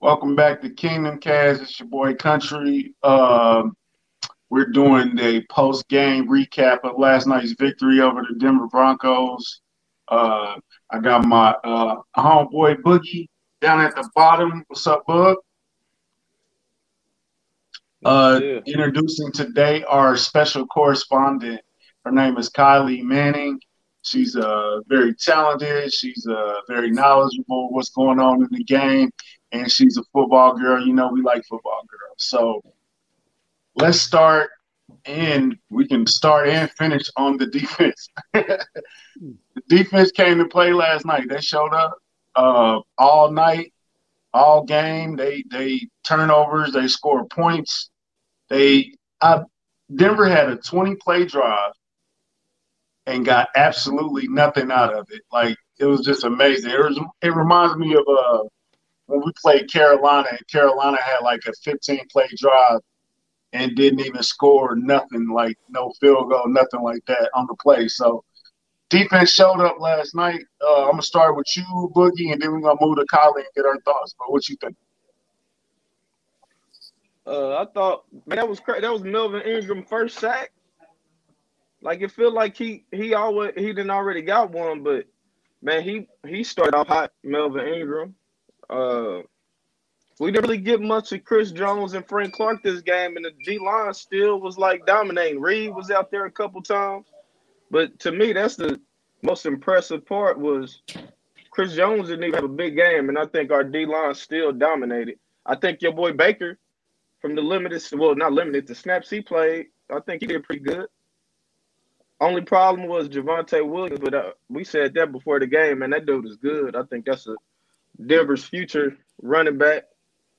Welcome back to Kingdom Kast. It's your boy Country. Uh, we're doing the post game recap of last night's victory over the Denver Broncos. Uh, I got my uh, homeboy Boogie down at the bottom. What's up, Boog? Uh, introducing today our special correspondent. Her name is Kylie Manning. She's uh, very talented. She's uh, very knowledgeable what's going on in the game, and she's a football girl. You know, we like football girls. So let's start, and we can start and finish on the defense. the defense came to play last night. They showed up uh, all night, all game. They they turnovers. They scored points. They uh, Denver had a 20 play drive and got absolutely nothing out of it. Like it was just amazing. It was, it reminds me of uh when we played Carolina and Carolina had like a 15 play drive and didn't even score nothing like no field goal, nothing like that on the play. So defense showed up last night. Uh, I'm gonna start with you, Boogie, and then we're gonna move to Kylie and get our thoughts. But what you think? Uh, I thought man, that was cra- that was Melvin Ingram first sack. Like it feel like he he always he didn't already got one, but man, he he started off hot, Melvin Ingram. Uh, we didn't really get much of Chris Jones and Frank Clark this game, and the D line still was like dominating. Reed was out there a couple times, but to me, that's the most impressive part was Chris Jones didn't even have a big game, and I think our D line still dominated. I think your boy Baker from the limited, well, not limited, the snaps he played, I think he did pretty good. Only problem was Javonte Williams, but uh, we said that before the game, and that dude is good. I think that's a Denver's future running back.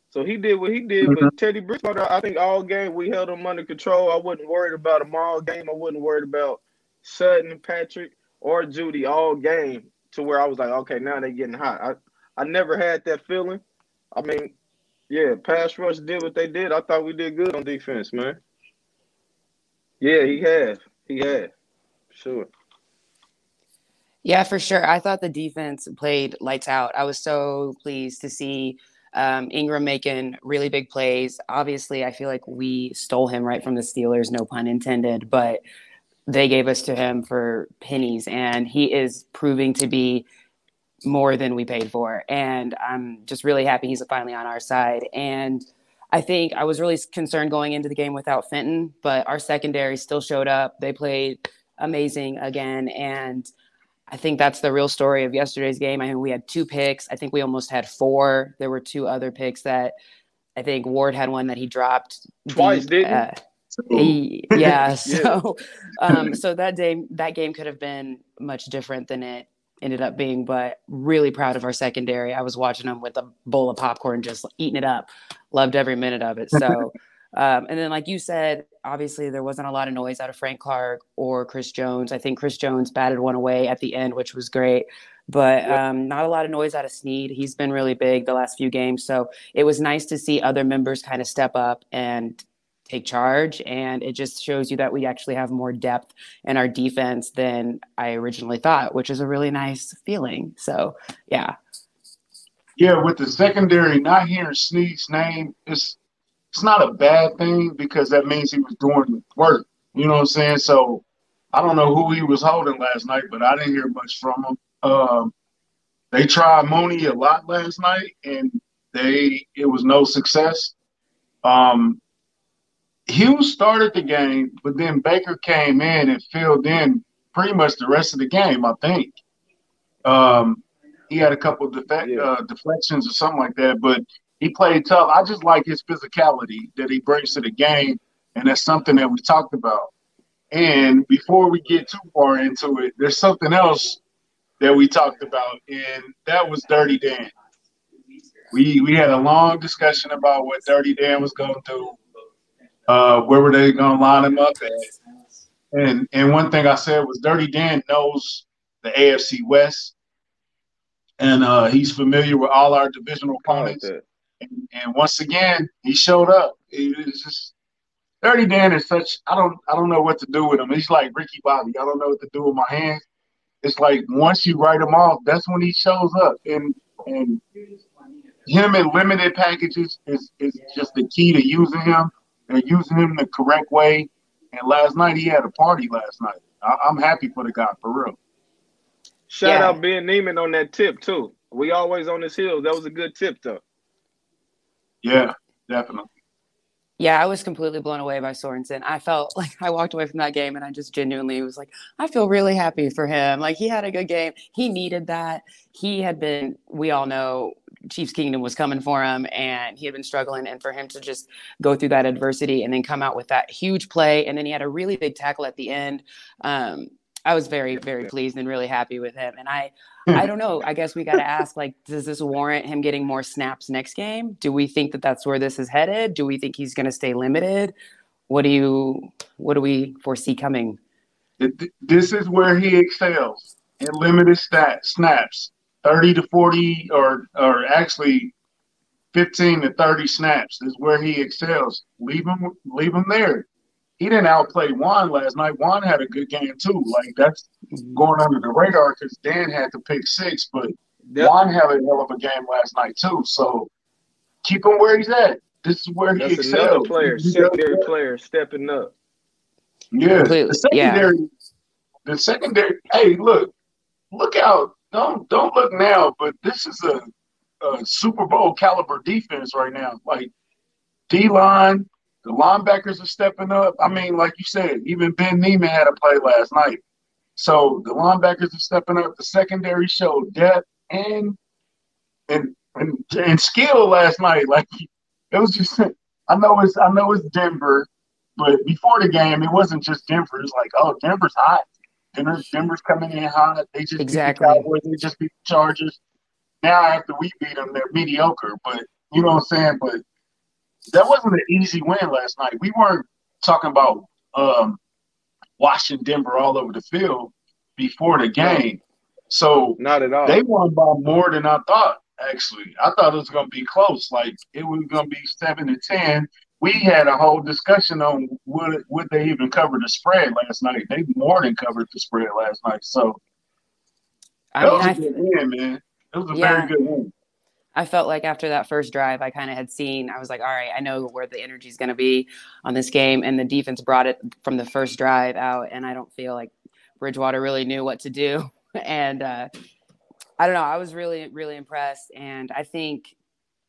So he did what he did, mm-hmm. but Teddy Bridgewater, I think all game we held him under control. I wasn't worried about him all game. I wasn't worried about Sutton, Patrick, or Jeudy all game to where I was like, okay, now they're getting hot. I, I never had that feeling. I mean, yeah, pass rush did what they did. I thought we did good on defense, man. Yeah, he has. He has. Sure. Yeah, for sure. I thought the defense played lights out. I was so pleased to see um, Ingram making really big plays. Obviously, I feel like we stole him right from the Steelers, no pun intended, but they gave us to him for pennies, and he is proving to be more than we paid for. And I'm just really happy he's finally on our side. And I think I was really concerned going into the game without Fenton, but our secondary still showed up. They played amazing again. And I think that's the real story of yesterday's game. I mean, we had two picks. I think we almost had four. There were two other picks that I think Ward had one that he dropped twice, deep. didn't uh, he? yeah. So, um, so that day, that game could have been much different than it ended up being, but really proud of our secondary. I was watching them with a bowl of popcorn, just eating it up. Loved every minute of it. So, um, and then, like you said, obviously there wasn't a lot of noise out of Frank Clark or Chris Jones. I think Chris Jones batted one away at the end, which was great, but um, not a lot of noise out of Sneed. He's been really big the last few games. So it was nice to see other members kind of step up and take charge. And it just shows you that we actually have more depth in our defense than I originally thought, which is a really nice feeling. So, yeah. Yeah, with the secondary, not hearing Sneed's name, it's it's not a bad thing because that means he was doing work. You know what I'm saying? So I don't know who he was holding last night, but I didn't hear much from him. Um, they tried Mooney a lot last night, and they it was no success. Um, Hughes started the game, but then Baker came in and filled in pretty much the rest of the game. I think um, he had a couple of yeah. uh, deflections or something like that, but he played tough. I just like his physicality that he brings to the game, and that's something that we talked about. And before we get too far into it, there's something else that we talked about, and that was Dirty Dan. We we had a long discussion about what Dirty Dan was going to do uh, where were they going to line him up at? And and one thing I said was Dirty Dan knows the AFC West, and uh, he's familiar with all our divisional opponents. And, and, once again, he showed up. It's just Dirty Dan is such. I don't I don't know what to do with him. He's like Ricky Bobby. I don't know what to do with my hands. It's like once you write him off, that's when he shows up. And and him in limited packages is, is just the key to using him and using him the correct way. And last night he had a party last night. I, am happy for the guy for real. Shout yeah. out Ben Niemann on that tip too. We always on his heels. That was a good tip though. Yeah, definitely. Yeah, I was completely blown away by Sorensen. I felt like I walked away from that game and I just genuinely was like, I feel really happy for him. Like he had a good game. He needed that. He had been, we all know Chiefs Kingdom was coming for him and he had been struggling. And for him to just go through that adversity and then come out with that huge play. And then he had a really big tackle at the end. Um, I was very, very pleased and really happy with him. And I, hmm. I don't know. I guess we got to ask, like, does this warrant him getting more snaps next game? Do we think that that's where this is headed? Do we think he's going to stay limited? What do you, what do we foresee coming? This is where he excels in limited stat snaps, thirty to forty, or or actually fifteen to thirty snaps is where he excels. Leave him, leave him there he didn't outplay Juan last night. Juan had a good game too. Like that's going under the radar because Dan had to pick six, but yep. Juan had a hell of a game last night too. So keep him where he's at. This is where that's he excels. Another player, secondary player, stepping up. Yeah, the secondary. Yeah. The secondary. Hey, look, look out! Don't don't look now, but this is a, a Super Bowl caliber defense right now. Like D line, the linebackers are stepping up. I mean, like you said, even Ben Niemann had a play last night. So the linebackers are stepping up. The secondary showed depth and and and, and skill last night. Like it was just I know it's I know it's Denver, but before the game it wasn't just Denver. It's like, oh, Denver's hot. Denver's, Denver's coming in hot. They just exactly. beat the Cowboys. They just beat the Chargers. Now after we beat them, they're mediocre. But you know what I'm saying? But that wasn't an easy win last night. We weren't talking about um, washing Denver all over the field before the game. So not at all. They won by more than I thought. Actually, I thought it was going to be close. Like it was going to be seven to ten. We had a whole discussion on would would they even cover the spread last night. They more than covered the spread last night. So I that mean, was a I, good win, man. It was a yeah. very good win. I felt like after that first drive, I kind of had seen, I was like, all right, I know where the energy is going to be on this game. And the defense brought it from the first drive out. And I don't feel like Bridgewater really knew what to do. And uh, I don't know. I was really, really impressed. And I think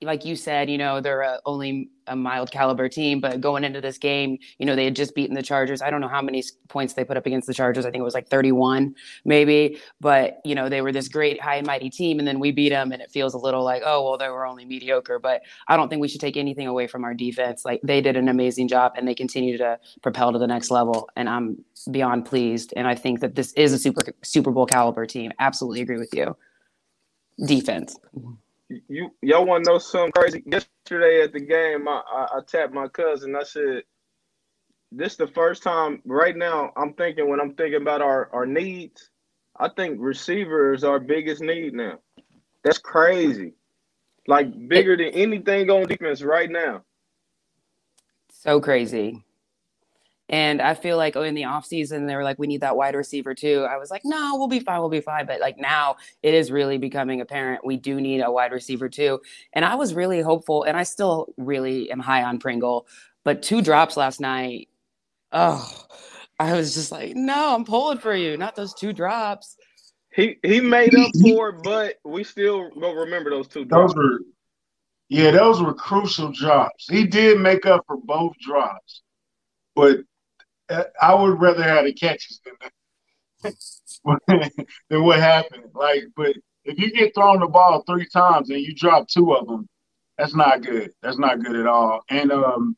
like you said, you know, they're a, only a mild caliber team, but going into this game, you know, they had just beaten the Chargers. I don't know how many points they put up against the Chargers. I think it was like 31, maybe. But, you know, they were this great, high and mighty team. And then we beat them, and it feels a little like, oh, well, they were only mediocre. But I don't think we should take anything away from our defense. Like they did an amazing job, and they continue to propel to the next level. And I'm beyond pleased. And I think that this is a super Super Bowl caliber team. Absolutely agree with you. Defense mm-hmm. You y'all want to know something crazy? Yesterday at the game, I, I, I tapped my cousin. I said, "This the first time right now. I'm thinking when I'm thinking about our our needs. I think receiver is our biggest need now. That's crazy. Like bigger than anything on defense right now. So crazy. And I feel like oh, in the offseason, they were like, we need that wide receiver too. I was like, no, we'll be fine. We'll be fine. But like now it is really becoming apparent we do need a wide receiver too. And I was really hopeful, and I still really am high on Pringle. But two drops last night. Oh, I was just like, no, I'm pulling for you, not those two drops. He he made up for it, but we still go remember those two drops. Those were yeah, those were crucial drops. He did make up for both drops. But I would rather have the catches than than what happened. Like, but if you get thrown the ball three times and you drop two of them, that's not good. That's not good at all. And um,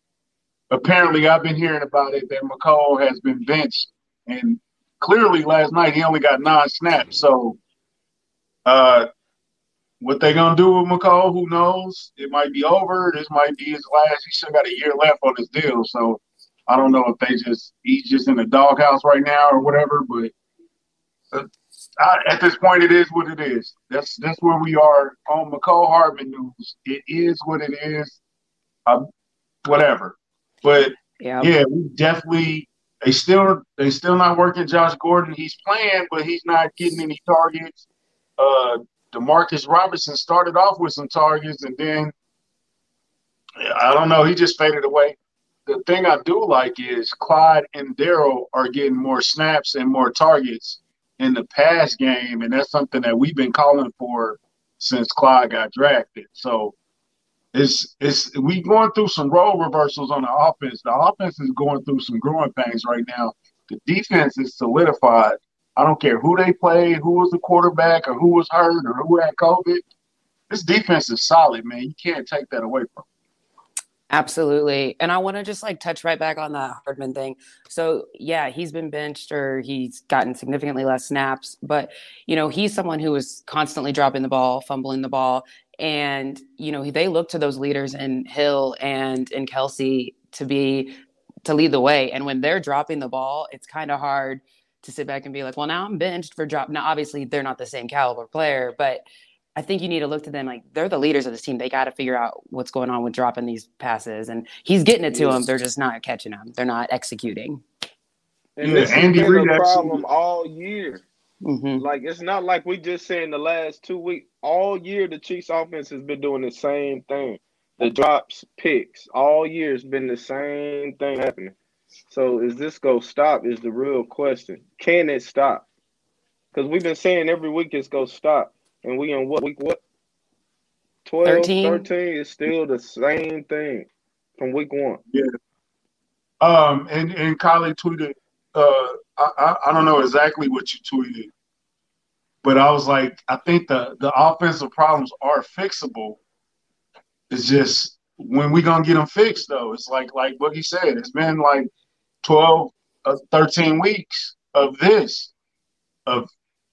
apparently, I've been hearing about it that Mecole has been benched, and clearly last night he only got nine snaps. So, uh, what they gonna do with Mecole? Who knows? It might be over. This might be his last. He still got a year left on his deal. So I don't know if they just he's just in the doghouse right now or whatever, but uh, I, at this point, it is what it is. That's that's where we are on Mecole Hardman news. It is what it is. Uh, whatever, but yeah. yeah, we definitely they still they still not working Josh Gordon. He's playing, but he's not getting any targets. Uh, Demarcus Robinson started off with some targets, and then I don't know, he just faded away. The thing I do like is Clyde and Daryl are getting more snaps and more targets in the pass game, and that's something that we've been calling for since Clyde got drafted. So it's it's we going through some role reversals on the offense. The offense is going through some growing pains right now. The defense is solidified. I don't care who they play, who was the quarterback, or who was hurt, or who had COVID. This defense is solid, man. You can't take that away from. Them. Absolutely. And I want to just like touch right back on the Hardman thing. So, yeah, he's been benched or he's gotten significantly less snaps, but, you know, he's someone who is constantly dropping the ball, fumbling the ball. And, you know, they look to those leaders in Hill and in Kelce to be, to lead the way. And when they're dropping the ball, it's kind of hard to sit back and be like, well, now I'm benched for drop. Now, obviously, they're not the same caliber player, but I think you need to look to them like they're the leaders of this team. They got to figure out what's going on with dropping these passes, and he's getting it to yes. them. They're just not catching them. They're not executing. And yeah, this Andy has been Reid a problem all year. Mm-hmm. Like it's not like we just saying the last two weeks. All year, the Chiefs' offense has been doing the same thing. The drops, picks, all year has been the same thing happening. So is this gonna stop? Is the real question. Can it stop? Because we've been saying every week it's gonna stop. And we in what week what? 12, 13. 13 is still the same thing from week one. Yeah. Um, and, and Kylie tweeted, uh, I, I, I don't know exactly what you tweeted, but I was like, I think the, the offensive problems are fixable. It's just when we gonna get them fixed though. It's like like what he said. It's been like 12, uh, 13 weeks of this, of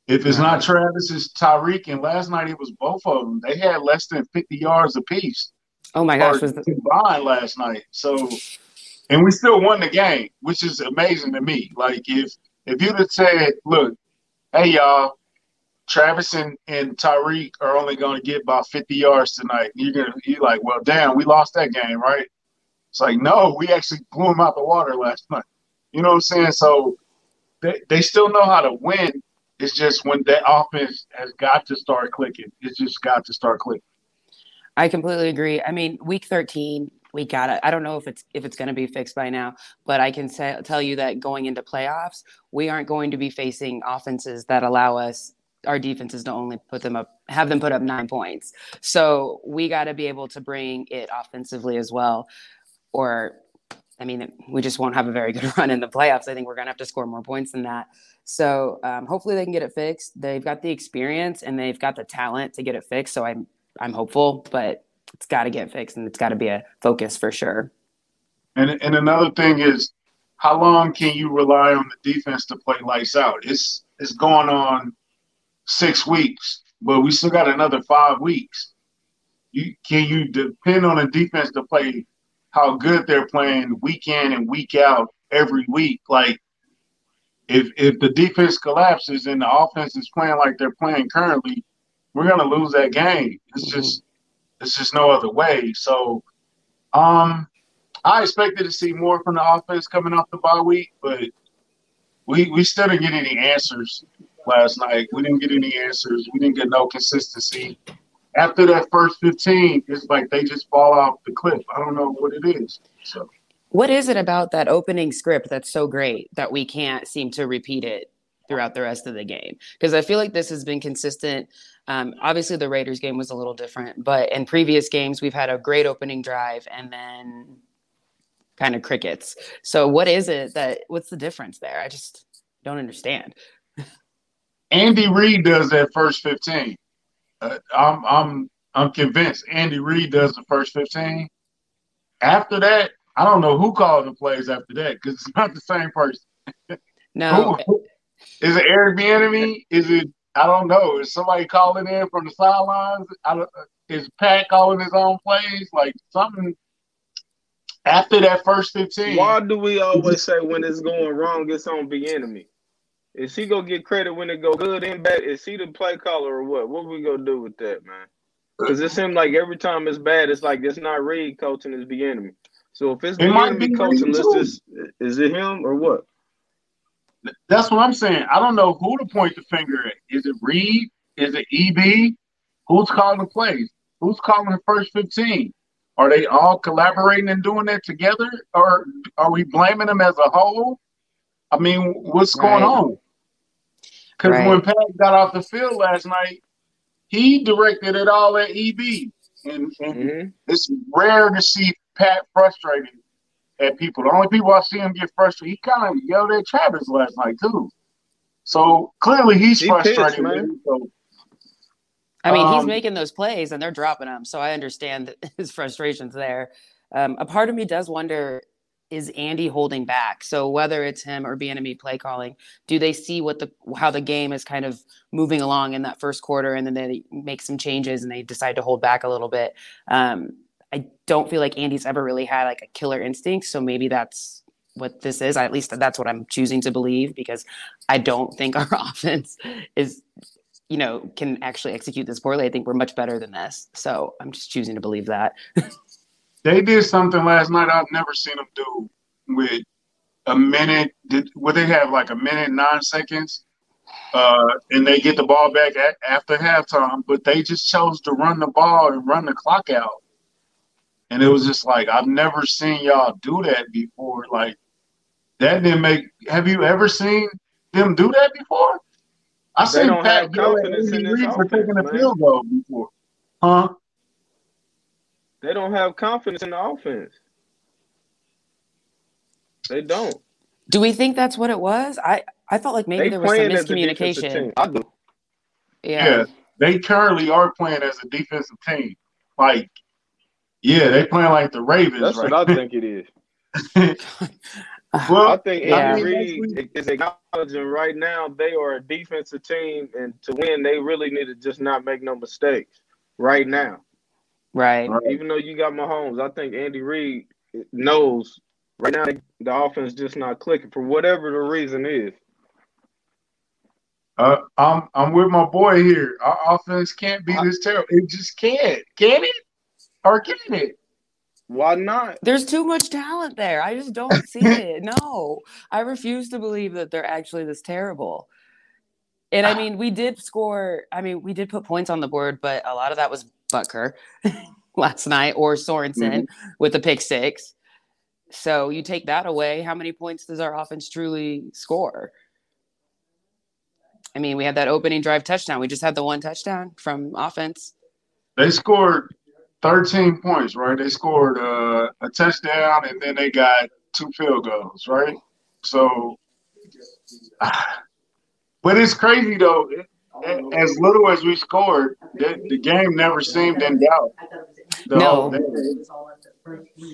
if it's not Travis, it's Tyreek. And last night it was both of them. They had less than 50 yards apiece. Oh my gosh, was the- combined last night. So, and we still won the game, which is amazing to me. Like if if you'd have said, "Look, hey y'all, Travis and, and Tyreek are only going to get about 50 yards tonight," you're gonna you're like, "Well, damn, we lost that game, right?" It's like, no, we actually blew them out the water last night. You know what I'm saying? So they, they still know how to win it's just when that offense has got to start clicking. It's just got to start clicking. I completely agree. I mean, week 13, we got it. I don't know if it's if it's going to be fixed by now, but I can say, tell you that going into playoffs, we aren't going to be facing offenses that allow us our defenses to only put them up have them put up 9 points. So, we got to be able to bring it offensively as well or I mean, we just won't have a very good run in the playoffs. I think we're going to have to score more points than that. So um, hopefully they can get it fixed. They've got the experience and they've got the talent to get it fixed. So I'm I'm hopeful, but it's got to get fixed and it's got to be a focus for sure. And and another thing is, how long can you rely on the defense to play lights out? It's it's going on six weeks, but we still got another five weeks. You can you depend on the defense to play how good they're playing week in and week out every week? Like if if the defense collapses and the offense is playing like they're playing currently, we're gonna lose that game. It's mm-hmm. just it's just no other way. So um I expected to see more from the offense coming off the bye week, but we we still didn't get any answers last night. We didn't get any answers. We didn't get no consistency. After that first 15, it's like they just fall off the cliff. I don't know what it is. So what is it about that opening script that's so great that we can't seem to repeat it throughout the rest of the game? Because I feel like this has been consistent. Um, obviously, the Raiders game was a little different, but in previous games, we've had a great opening drive and then kind of crickets. So, what is it that? What's the difference there? I just don't understand. Andy Reid does that first fifteen. Uh, I'm I'm I'm convinced Andy Reid does the first fifteen. After that, I don't know who called the plays after that because it's not the same person. No. who, is it Eric Bieniemy? Is it I don't know. Is somebody calling in from the sidelines? is Pat calling his own plays? Like something after that first fifteen. Why do we always say when it's going wrong, it's on Bieniemy? Is he gonna get credit when it go good and bad? Is he the play caller or what? What we gonna do with that, man? Because it seems like every time it's bad, it's like it's not Reid coaching, it's Bieniemy. So if it's it might be coaching, let's just is it him or what? That's what I'm saying. I don't know who to point the finger at. Is it Reid? Is it EB? Who's calling the plays? Who's calling the first 15? Are they all collaborating and doing that together? Or are we blaming them as a whole? I mean, what's going Right. on? Because Right. when Pat got off the field last night, he directed it all at EB. And, and Mhm. it's rare to see Pat frustrated at people. The only people I see him get frustrated, he kind of yelled at Travis last night too. So clearly he's He frustrated. pissed, man. So I mean, he's Um, making those plays and they're dropping them. So I understand his frustrations there. Um, a part of me does wonder is Andy holding back? So whether it's him or Bieniemy play calling, do they see what the how the game is kind of moving along in that first quarter and then they make some changes and they decide to hold back a little bit? Um, I don't feel like Andy's ever really had like a killer instinct. So maybe that's what this is. At least that's what I'm choosing to believe because I don't think our offense is you know, can actually execute this poorly. I think we're much better than this. So I'm just choosing to believe that. they did something last night I've never seen them do with a minute. Did would they have like a minute nine seconds? Uh, and they get the ball back at, after halftime, but they just chose to run the ball and run the clock out. And it was just like I've never seen y'all do that before. Like that didn't make. Have you ever seen them do that before? I They seen Pat have yell at confidence in Andy this Reid for taking a field goal before, huh? They don't have confidence in the offense. They don't. Do we think that's what it was? I, I felt like maybe they there was some a miscommunication. I do. Yeah. Yeah. They currently are playing as a defensive team. Like, yeah, they playing like the Ravens, That's right? what I think it is. well, I think Yeah. Andy I Reid is acknowledging right now they are a defensive team, and to win, they really need to just not make no mistakes right now. Right. Right. Even though you got Mahomes, I think Andy Reid knows right now the offense just not clicking for whatever the reason is. uh, I'm I'm with my boy here. Our offense can't be this terrible. It just can't. Can it? Or can it? Why not? There's too much talent there. I just don't see it. No. I refuse to believe that they're actually this terrible. And I mean, we did score. I mean, we did put points on the board, but a lot of that was Butker last night or Sorensen with the pick six. So you take that away. How many points does our offense truly score? I mean, we had that opening drive touchdown. We just had the one touchdown from offense. They scored 13 points, right? They scored uh, a touchdown and then they got two field goals, right? So, but it's crazy though. As little as we scored, the, the game never seemed in doubt. No.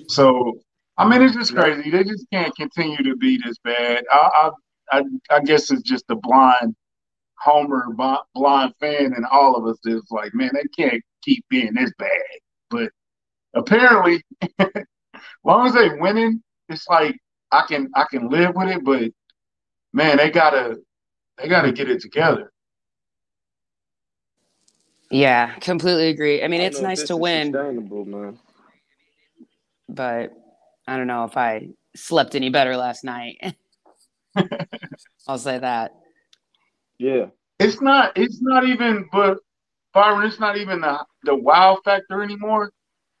So, I mean, it's just crazy. They just can't continue to be this bad. I, I, I, I guess it's just the blind Homer blind fan and all of us is like, man, they can't keep being this bad. But apparently, as long as they winning, it's like I can I can live with it. But man, they gotta they gotta get it together. Yeah, completely agree. I mean, I it's don't know if nice to win, man. but I don't know if I slept any better last night. I'll say that. Yeah. It's not it's not even but Byron, it's not even the the wow factor anymore.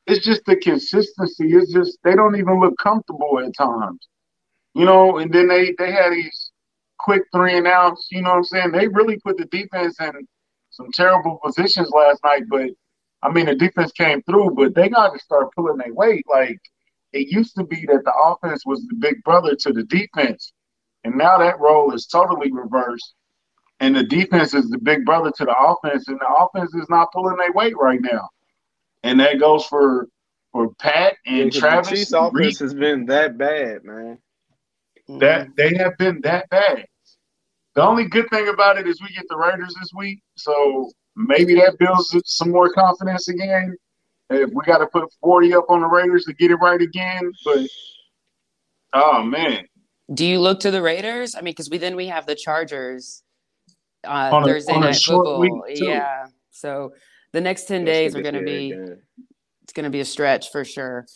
It's just the consistency. It's just they don't even look comfortable at times. You know, and then they they had these quick three and outs, you know what I'm saying? They really put the defense in some terrible positions last night, but I mean the defense came through, but they got to start pulling their weight. Like it used to be that the offense was the big brother to the defense. And now that role is totally reversed and the defense is the big brother to the offense, and the offense is not pulling their weight right now. And that goes for for Pat and Yeah, Travis. the Chiefs offense has been that bad, man. That they have been that bad. The only good thing about it is we get the Raiders this week, so maybe that builds some more confidence again. If we got to put forty up on the Raiders to get it right again, but oh man, Do you look to the Raiders? I mean, because we then we have the Chargers uh, On a- Thursday on a night short football. week, too. Yeah, so the next ten That's days are going to be game. it's going to be a stretch for sure.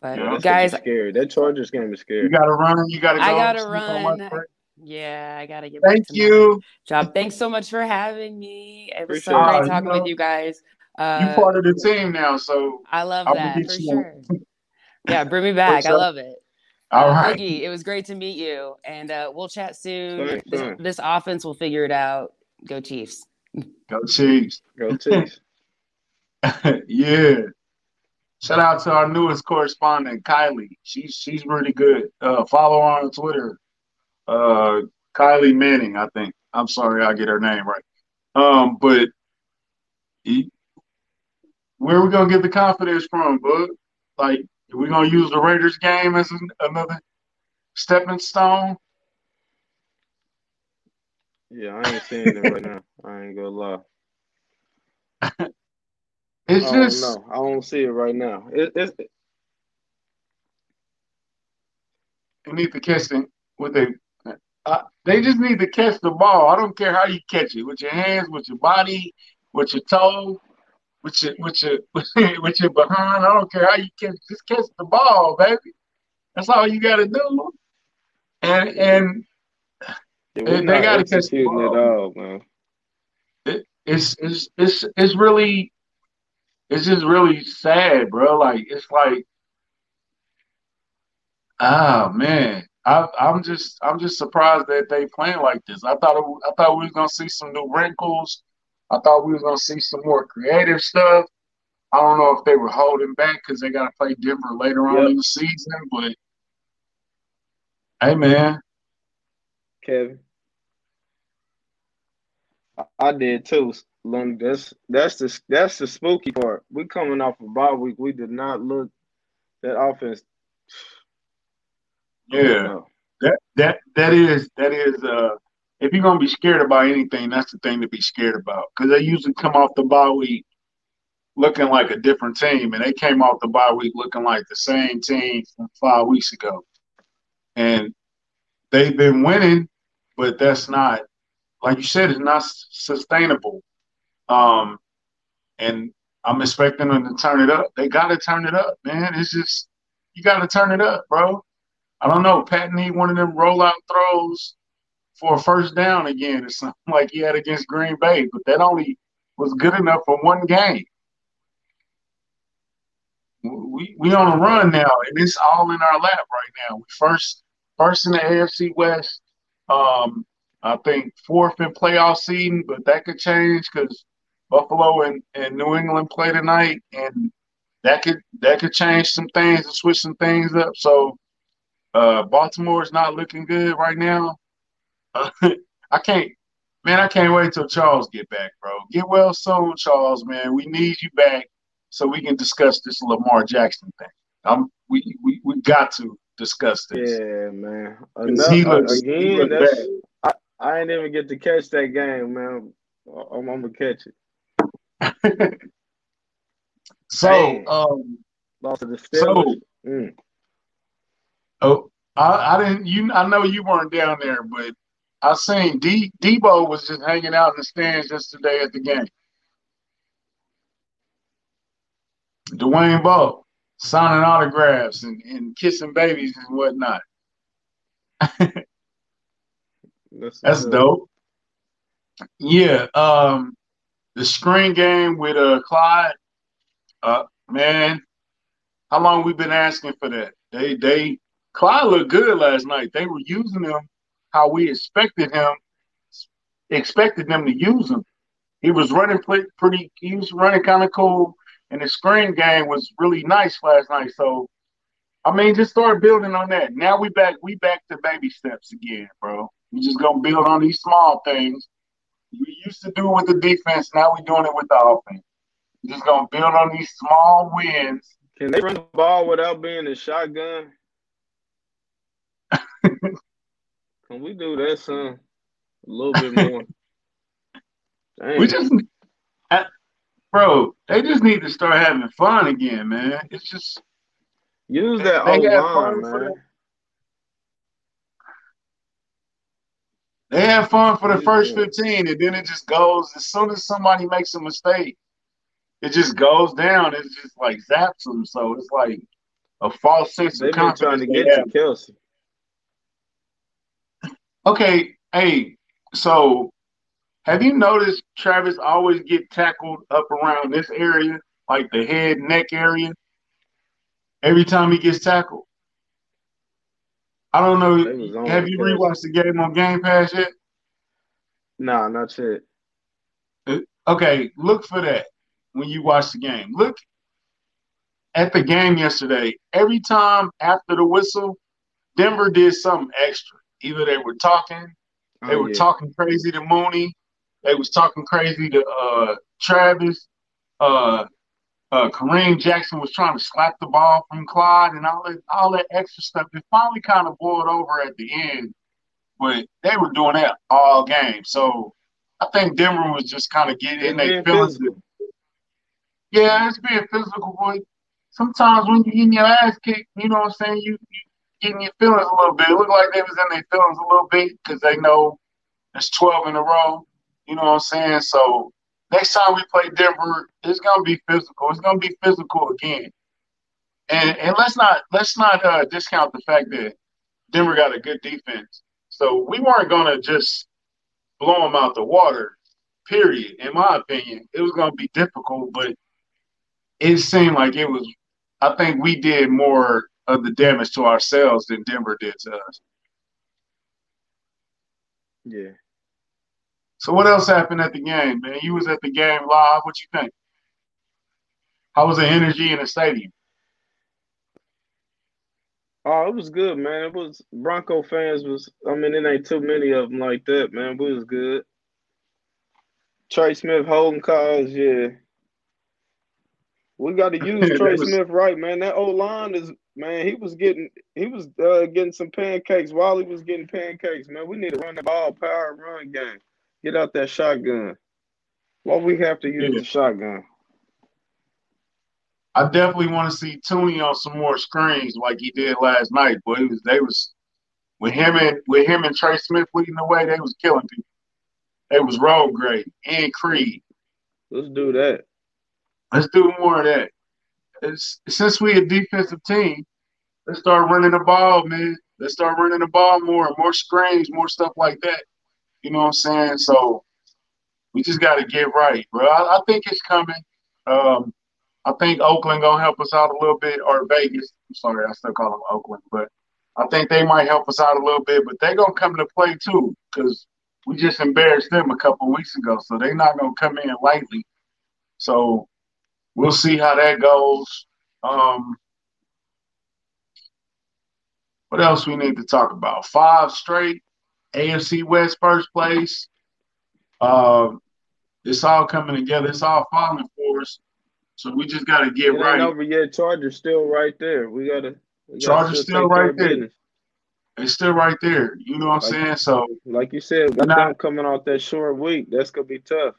But Yeah, guys, gonna. That Chargers game is scary. you got to run, you got to go. I gotta sleep on run. Break. Yeah, I gotta get. Thank you. Job. Thanks so much for having me. It was Appreciate so it. great Uh, talking you know, with you guys. You Uh, part of the team now, so I love I'm that for sure. Yeah, bring me back. I love it. All Uh, right. Boogie, it was great to meet you, and uh, we'll chat soon. Same, This, same. this offense will figure it out. Go Chiefs. Go Chiefs. Go Chiefs. yeah. Shout out to our newest correspondent, Kylie. She's she's really good. Uh, follow her on Twitter. Uh, Kylie Manning, I think. I'm sorry, I get her name right. Um, but he, where are we gonna get the confidence from, bud? Like, are we gonna use the Raiders game as an, another stepping stone? Yeah, I ain't seeing it right now. I ain't gonna lie. It's I just know. I don't see it right now. It, it's you need catch them with a. Uh, they just need to catch the ball. I don't care how you catch it with your hands, with your body, with your toe, with your with your with your behind. I don't care how you catch. Just catch the ball, baby. That's all you got to do. And and They- they gotta catch the ball. all, man. it, it's it's it's it's really it's just really sad, bro. Like it's like ah man. I, I'm just I'm just surprised that they playing like this. I thought it, I thought we was gonna see some new wrinkles. I thought we was gonna see some more creative stuff. I don't know if they were holding back because they got to play Denver later on Yep. in the season, but hey, man, Kevin. I, did too. Long That's that's the that's the spooky part. We coming off a bye week. We did not look that offense. Yeah. That that that is that is uh, if you're gonna be scared about anything, that's the thing to be scared about because they usually come off the bye week looking like a different team, and they came off the bye week looking like the same team from five weeks ago, and they've been winning, but that's not like you said, it's not sustainable. Um, and I'm expecting them to turn it up. They got to turn it up, man. It's just you got to turn it up, bro. I don't know. Pat need one of them rollout throws for a first down again or something like he had against Green Bay, but that only was good enough for one game. We we on a run now, and it's all in our lap right now. We first first in the AFC West. Um, I think fourth in playoff seeding, but that could change because Buffalo and, and New England play tonight, and that could that could change some things and switch some things up. So uh, Baltimore is not looking good right now. Uh, I can't, man. I can't wait till Charles get back, bro. Get well soon, Charles. Man, we need you back so we can discuss this Lamar Jackson thing. I'm we we, we got to discuss this. Yeah, man. 'Cause he looks- again. that's I, I ain't even get to catch that game, man. I'm, I'm gonna catch it. So, um, Lost to the So- Mm. Oh, I, I didn't. You, I know you weren't down there, but I seen D Debo was just hanging out in the stands yesterday at the game. Dwayne Bowe signing autographs and, and kissing babies and whatnot. That's, That's dope. Yeah. Um, the screen game with uh Clyde. Uh, man, how long we been asking for that? They they Clyde looked good last night. They were using him how we expected him expected them to use him. He was running pretty, he was running kind of cool, and the screen game was really nice last night. So, I mean, just start building on that. Now we back we back to baby steps again, bro. We just gonna build on these small things. We used to do it with the defense. Now we're doing it with the offense. We're just gonna build on these small wins. Can they run the ball without being a shotgun? Can we do that, son? A little bit more. Dang. We just, I, bro, they just need to start having fun again, man. It's just use that They O line, man. they have fun for the first fifteen, and then it just goes. As soon as somebody makes a mistake, it just goes down. It's just like zaps them. So it's like a false sense They've of been trying to get to Kelce. Okay, hey, so have you noticed Travis always get tackled up around this area, like the head neck area, every time he gets tackled? I don't know. Have you rewatched the game on Game Pass yet? Nah, not yet. Uh, okay, look for that when you watch the game. Look at the game yesterday. Every time after the whistle, Denver did something extra. Either they were talking, they oh, were yeah. talking crazy to Mooney, they was talking crazy to uh, Travis. Uh, uh, Kareem Jackson was trying to slap the ball from Clyde and all that, all that extra stuff. It finally kind of boiled over at the end, but they were doing that all game. So I think Denver was just kind of getting in their feelings. Yeah, it's being physical, boy. Sometimes when you getting your ass kicked, you know what I'm saying, you, you getting your feelings a little bit. It looked like they was in their feelings a little bit because they know it's 12 in a row. You know what I'm saying? So next time we play Denver, it's gonna be physical. It's gonna be physical again. And and let's not let's not uh, discount the fact that Denver got a good defense. So we weren't gonna just blow them out the water. Period. In my opinion, it was gonna be difficult, but it seemed like it was. I think we did more of the damage to ourselves than Denver did to us. Yeah. So what else happened at the game, man? You was at the game live. What you think? How was the energy in the stadium? Oh, it was good, man. It was Bronco fans was. I mean, it ain't too many of them like that, man. But it was good. Trey Smith holding calls, yeah. We got to use Trey was... Smith right, man. That old line is, man. He was getting, he was uh, getting some pancakes while he was getting pancakes, man. We need to run the ball, power run game. Get out that shotgun. Why we have to use yeah. the shotgun? I definitely want to see Thuney on some more screens like he did last night. But it was they was with him and with him and Trey Smith leading the way, they was killing people. They was road great and Creed. Let's do that. Let's do more of that. Since we a defensive team, let's start running the ball, man. Let's start running the ball more, more screens, more stuff like that. You know what I'm saying? So we just got to get right, bro. I, I think it's coming. Um, I think Oakland gonna help us out a little bit, or Vegas. I'm sorry, I still call them Oakland, but I think they might help us out a little bit. But they gonna come to play too, because we just embarrassed them a couple weeks ago, so they're not gonna come in lightly. So we'll see how that goes. Um, what else we need to talk about? Five straight AFC West first place. Uh, it's all coming together. It's all falling for us. So we just got to get it right. over yet. Chargers still right there. We got to. Chargers still, still right there. Business. It's still right there. You know what I'm saying? So, like you said, got them coming off that short week. That's gonna be tough.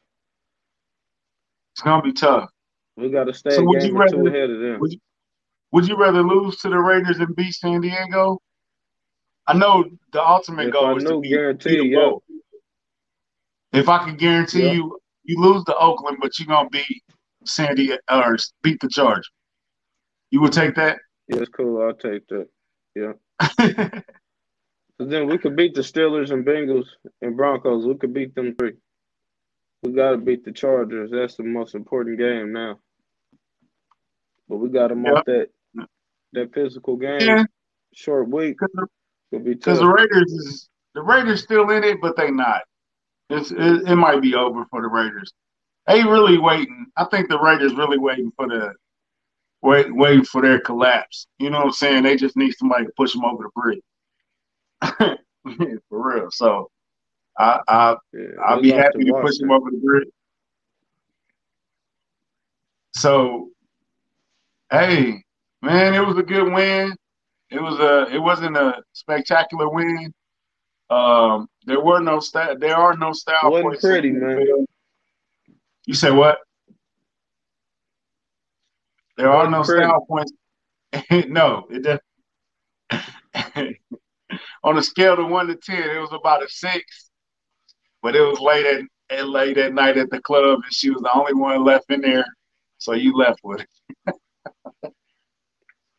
It's gonna be tough. We got to stay so would you rather, ahead of them. Would you, would you rather lose to the Raiders and beat San Diego, I know the ultimate if goal I is to beat, guarantee, beat yeah. If I can guarantee yeah. you, you lose to Oakland, but you're gonna beat San Diego or beat the Charge. You would take that? Yeah, it's cool. I'll take that. Yeah. then we could beat the Steelers and Bengals and Broncos. We could beat them three. We got to beat the Chargers. That's the most important game now. But we got them yep. off that that physical game. Yeah. Short week. Because the Raiders is the Raiders still in it, but they not. It's it, it, might be over for the Raiders. They really waiting. I think the Raiders really waiting for the wait waiting for their collapse. You know what I'm saying? They just need somebody to push them over the bridge. for real. So I I yeah, I'll be happy to, to push them over the bridge. So hey, man, it was a good win. It was a it wasn't a spectacular win. Um, there were no style. There are no style wasn't points. Pretty man. You say what? There are no pretty. style points. no, it does. On a scale of one to ten, it was about a six. But it was late at late at night at the club, and she was the only one left in there. So you left with it.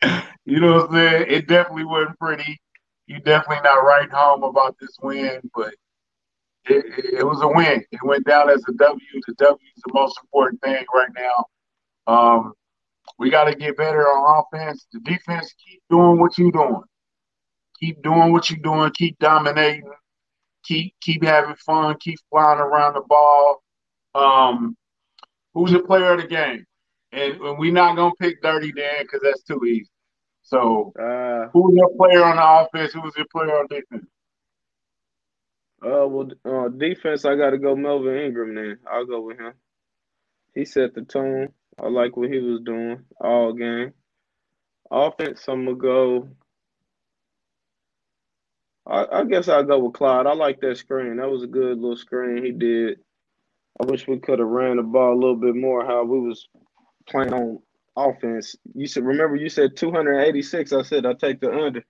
You know what I'm saying? It definitely wasn't pretty. You definitely not writing home about this win, but it, it, it, was a win. It went down as a W. The W is the most important thing right now. Um, we got to get better on offense. The defense, keep doing what you're doing. Keep doing what you're doing. Keep dominating. Keep keep having fun. Keep flying around the ball. Um, who's the player of the game? And, and we're not gonna pick Dirty Dan because that's too easy. So, uh, who's your player on the offense? Who's your player on defense? Uh, well, uh, defense, I got to go Melvin Ingram. Then I'll go with him. He set the tone. I like what he was doing all game. Offense, I'm gonna go. I, I guess I'll go with Clyde. I like that screen. That was a good little screen he did. I wish we could have ran the ball a little bit more. How we was playing on offense. You said remember you said 286. I said I take the under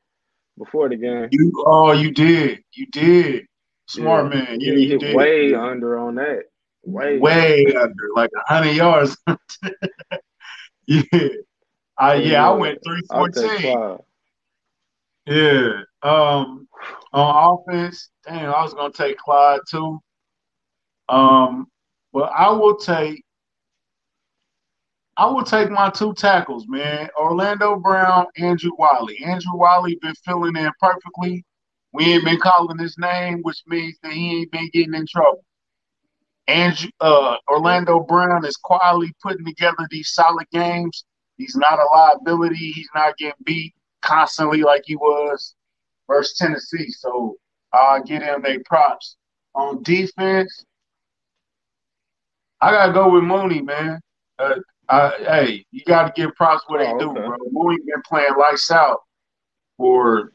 before the game. You oh you did. You did. Smart yeah. man. Yeah, you, hit way under on that. Way way under, under like hundred yards. yeah. I yeah, I went three fourteen. Yeah. Um on offense, damn, I was gonna take Clyde too. Um, but I will take I will take my two tackles, man. Orlando Brown, Andrew Wylie. Andrew Wylie been filling in perfectly. We ain't been calling his name, which means that he ain't been getting in trouble. Andrew uh, Orlando Brown is quietly putting together these solid games. He's not a liability. He's not getting beat constantly like he was versus Tennessee. So I uh, get him their props. On defense, I gotta go with Mooney, man. Uh, uh, hey, you got to give props what oh, they do, okay. bro. Mooney been playing lights out for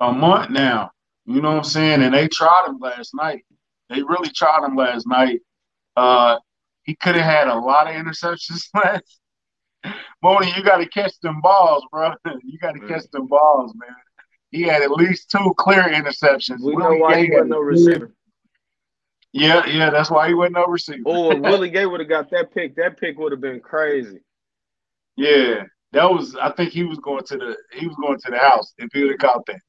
a month now. You know what I'm saying? And they tried him last night. They really tried him last night. Uh, he could have had a lot of interceptions last. Mooney, you got to catch them balls, bro. You got to catch them balls, man. He had at least two clear interceptions. We Willie know why Gay he wasn't no receiver. Yeah, yeah, that's why he went overseas. Oh, Willie Gay would have got that pick. That pick would have been crazy. Yeah, that was. I think he was going to the. He was going to the house if he would have caught that.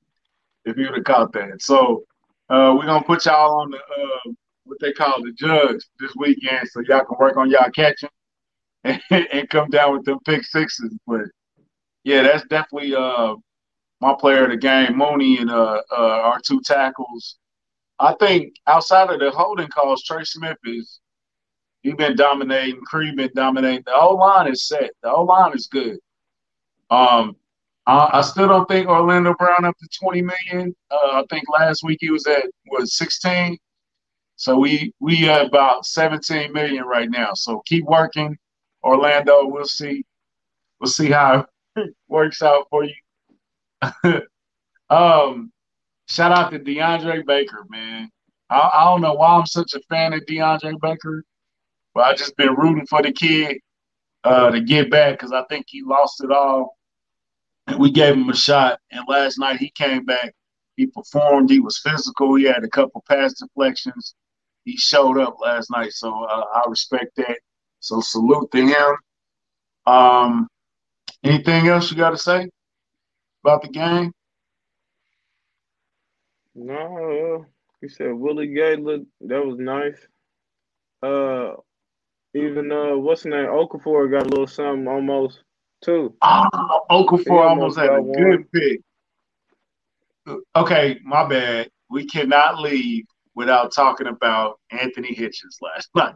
If he would have caught that. So uh, we're gonna put y'all on the uh, what they call the judge this weekend, so y'all can work on y'all catching and, and come down with them pick sixes. But yeah, that's definitely uh, my player of the game, Mooney, and uh, uh, our two tackles. I think outside of the holding calls, Trey Smith is he's been dominating. Creed been dominating. The O line is set. The O line is good. Um, I, I, still don't think Orlando Brown up to twenty million. Uh, I think last week he was at was sixteen. So we we at about seventeen million right now. So keep working, Orlando. We'll see. We'll see how it works out for you. um, shout out to DeAndre Baker, man. I, I, don't know why I'm such a fan of DeAndre Baker, but I just been rooting for the kid uh, to get back because I think he lost it all. And we gave him a shot. And last night he came back. He performed. He was physical. He had a couple pass deflections. He showed up last night, so uh, I respect that. So salute to him. Um, anything else you got to say about the game? No, you said Willie Gay looked that was nice. Uh, even uh, what's the name? Okafor got a little something almost too. Oh, Okafor almost, almost had a one. good pick. Okay, my bad. We cannot leave without talking about Anthony Hitchens last night.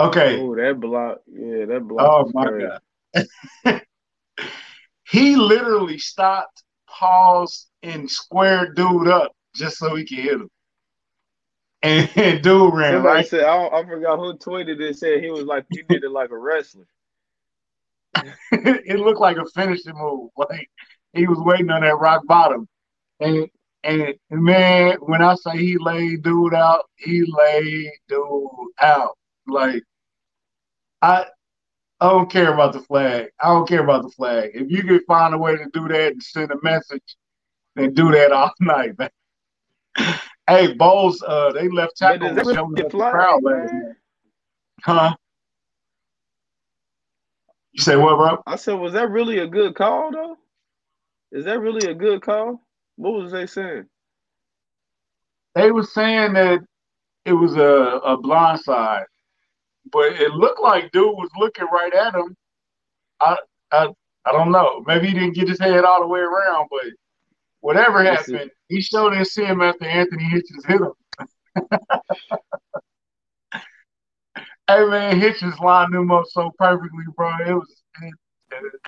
Okay. Oh, that block. Yeah, that block. Oh my god. he literally stopped, paused, and squared dude up just so he can hit him. And, and dude ran Somebody right. Said, I, I, forgot who tweeted it. Said he was like he did it like a wrestler. it looked like a finishing move. Like he was waiting on that rock bottom. And and man, when I say he laid dude out, he laid dude out. Like I I don't care about the flag. I don't care about the flag. If you can find a way to do that and send a message, and do that all night, man. hey, Bowles, uh, they left tackle was showing up the crowd last night. Huh? You say what, bro? I said, was that really a good call though? Is that really a good call? What was they saying? They were saying that it was a, a blind side, but it looked like dude was looking right at him. I I I don't know. Maybe he didn't get his head all the way around, but whatever happened, he showed his him after Anthony Hitchens hit him. hey man, Hitchens lined him up so perfectly, bro. It was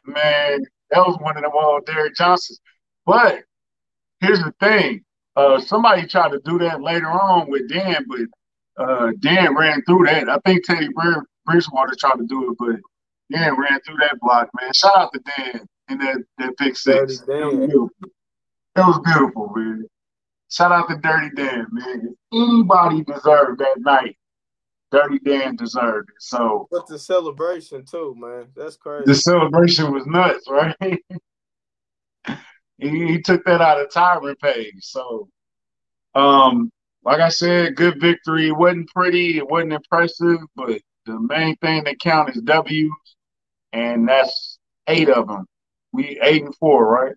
man, that was one of them all Derrick Johnsons. But here's the thing. Uh, somebody tried to do that later on with Dan, but uh, Dan ran through that. I think Teddy Bridgewater tried to do it, but Dan ran through that block, man. Shout out to Dan in that, that pick six. That was beautiful. That was beautiful, man. Shout out to Dirty Dan, man. If anybody deserved that night, Dirty Dan deserved it. So, but the celebration too, man, that's crazy. The celebration was nuts, right? he, he, took that out of Tyron page. So, um, like I said, good victory. It wasn't pretty, it wasn't impressive, but the main thing that count is W's, and that's eight of them. We eight and four, right?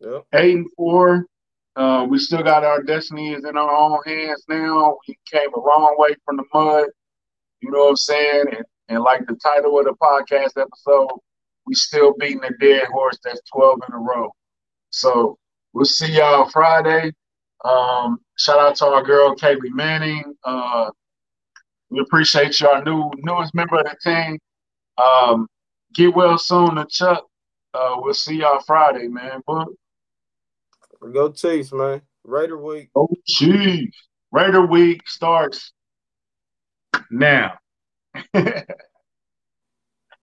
Yep. Eight and four. Uh, we still got our destiny is in our own hands now. We came a long way from the mud. You know what I'm saying? And, and like the title of the podcast episode, we still beating a dead horse that's 12 in a row. So we'll see y'all Friday. Um, shout out to our girl Kaylee Manning. Uh, we appreciate you, our new newest member of the team. Um, get well soon to Chuck. Uh, we'll see y'all Friday, man. But Go Chiefs, man. Raider week. Oh, Chiefs. Raider week starts now.